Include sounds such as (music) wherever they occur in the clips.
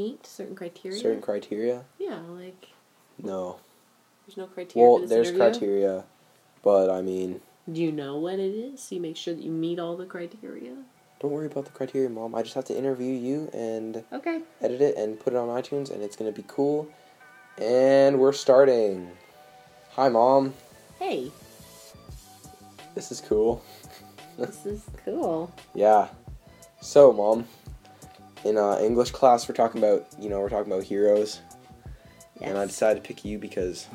meet certain criteria? Certain criteria? Yeah, like No. there's no criteria. Well, there's interview? criteria, but I mean, Do you know what it is? So you make sure that you meet all the criteria. don't worry about the criteria, mom. I just have to interview you and Okay. edit it and put it on iTunes, and it's gonna be cool. And we're starting. Hi, mom. Hey, This is cool. (laughs) this is cool. Yeah. So, mom, in uh, English class, we're talking about you know we're talking about heroes, and I decided to pick you because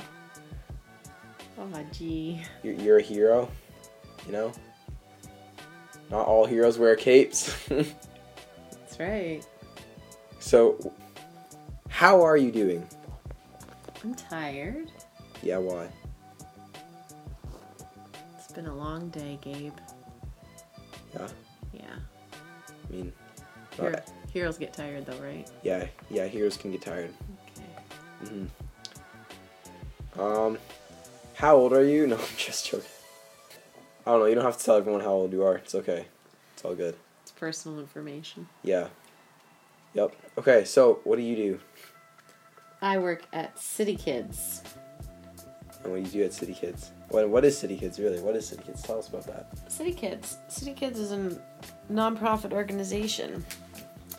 Oh, gee. you're, you're a hero. You know. Not all heroes wear capes. (laughs) That's right. so, how are you doing? I'm tired. Yeah, why? It's been a long day, Gabe. Yeah. Yeah. I mean, Hero- not- heroes get tired, though, right? yeah, yeah, heroes can get tired. Okay. hmm Um, how old are you? (laughs) No, I'm just joking. I don't know. You don't have to tell everyone how old you are. It's okay. It's all good. It's personal information. Yeah. Yep. Okay, so what do you do? I work at City Kids. And what do you do at City Kids? What What is City Kids really? What is City Kids? Tell us about that. City Kids. City Kids is a nonprofit organization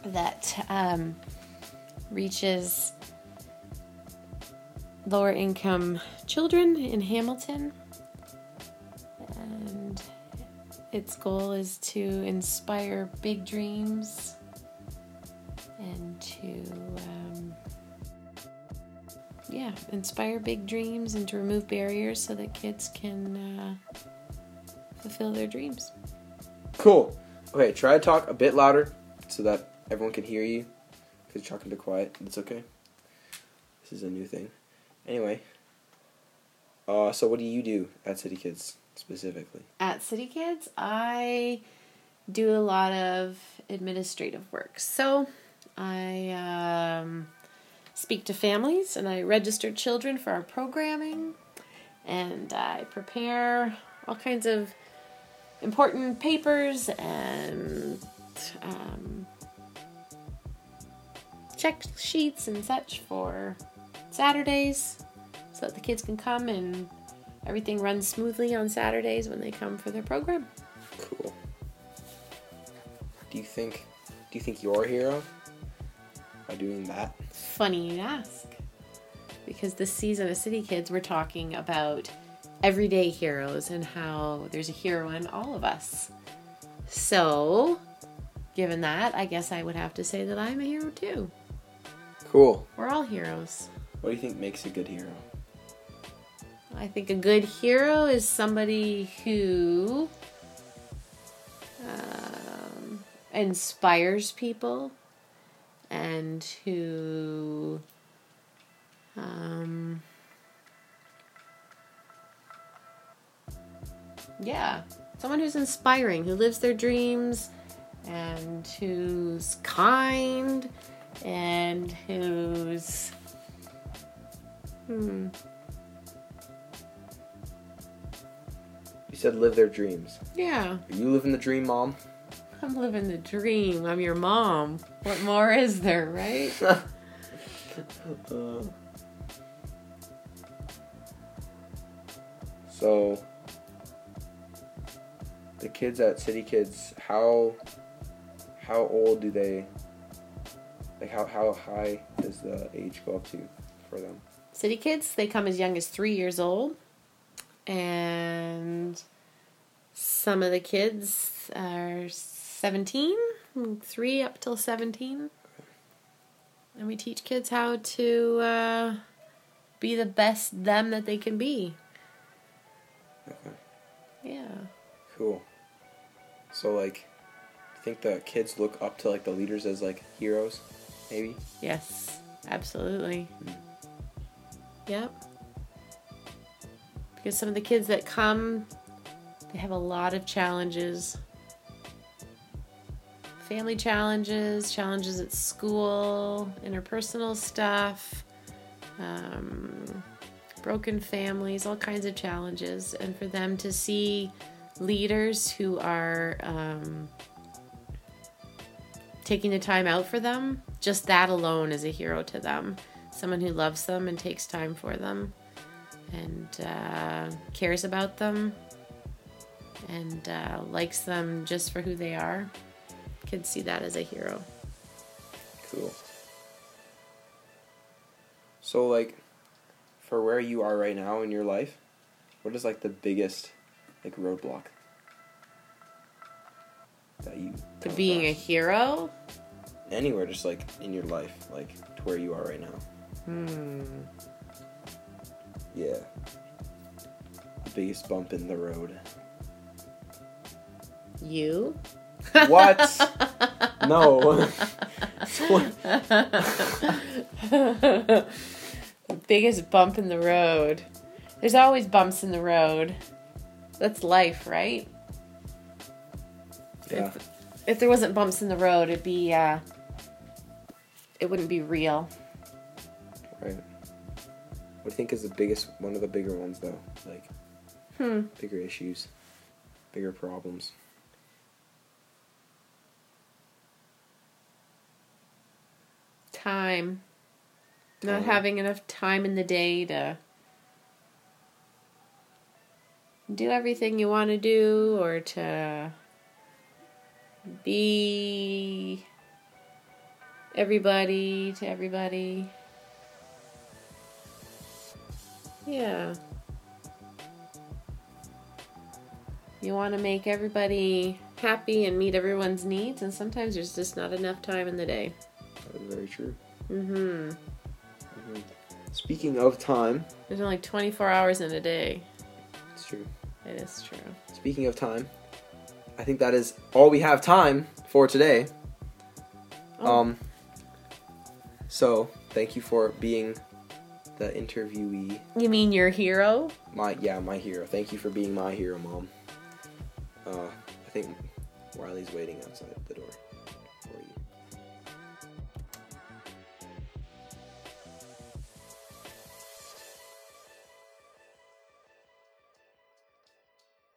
that um, reaches lower income children in Hamilton. And its goal is to inspire big dreams and to, um, yeah, inspire big dreams and to remove barriers so that kids can. Uh, fulfill their dreams. Cool. Okay, try to talk a bit louder so that everyone can hear you. Because you're talking to quiet. It's okay. This is a new thing. Anyway. Uh, so what do you do at City Kids specifically? At City Kids, I do a lot of administrative work. So I um, speak to families and I register children for our programming and I prepare all kinds of important papers and um, check sheets and such for Saturdays so that the kids can come and everything runs smoothly on Saturdays when they come for their program. Cool. Do you think do you think you're a hero by doing that? Funny you ask. Because this season of City Kids, we're talking about everyday heroes and how there's a hero in all of us. So, given that, I guess I would have to say that I'm a hero too. Cool. We're all heroes. What do you think makes a good hero? I think a good hero is somebody who um, inspires people and who um, yeah someone who's inspiring who lives their dreams and who's kind and who's hmm You said live their dreams. yeah Are you living the dream, mom? I'm living the dream. I'm your mom. What more is there, right? Uh, (laughs) so the kids at City Kids, how how old do they like how how high does the age go up to for them? City kids, they come as young as three years old. And some of the kids are 17, three up till 17. And we teach kids how to uh, be the best them that they can be. Okay. Yeah. Cool. So like I think the kids look up to like the leaders as like heroes, maybe? Yes, absolutely. Yep. Because some of the kids that come, they have a lot of challenges. Family challenges, challenges at school, interpersonal stuff, um, broken families, all kinds of challenges. And for them to see leaders who are um, taking the time out for them just that alone is a hero to them. Someone who loves them and takes time for them and uh, cares about them and uh, likes them just for who they are. Could see that as a hero. Cool. So, like, for where you are right now in your life, what is like the biggest like roadblock that you To being a hero? Anywhere, just like in your life, like to where you are right now? Hmm. Yeah. The biggest bump in the road. You? What? (laughs) no. the biggest bump in the road. There's always bumps in the road. That's life, right? yeah. If, if there wasn't bumps in the road, it'd be uh it wouldn't be real. Right. What do you think is the biggest, one of the bigger ones though? Like, Hmm. bigger issues, bigger problems. Time. Not Time. having enough time in the day to do everything you want to do or to be everybody to everybody. Yeah. You want to make everybody happy and meet everyone's needs, and sometimes there's just not enough time in the day. That is very true. Mm hmm. Speaking of time, There's only 24 hours in a day. it's true. It is true. Speaking of time, I think that is all we have time for today. Oh. Um. So thank you for being the interviewee. You mean your hero? My yeah, my hero. Thank you for being my hero, mom. Uh, I think Wiley's waiting outside the door.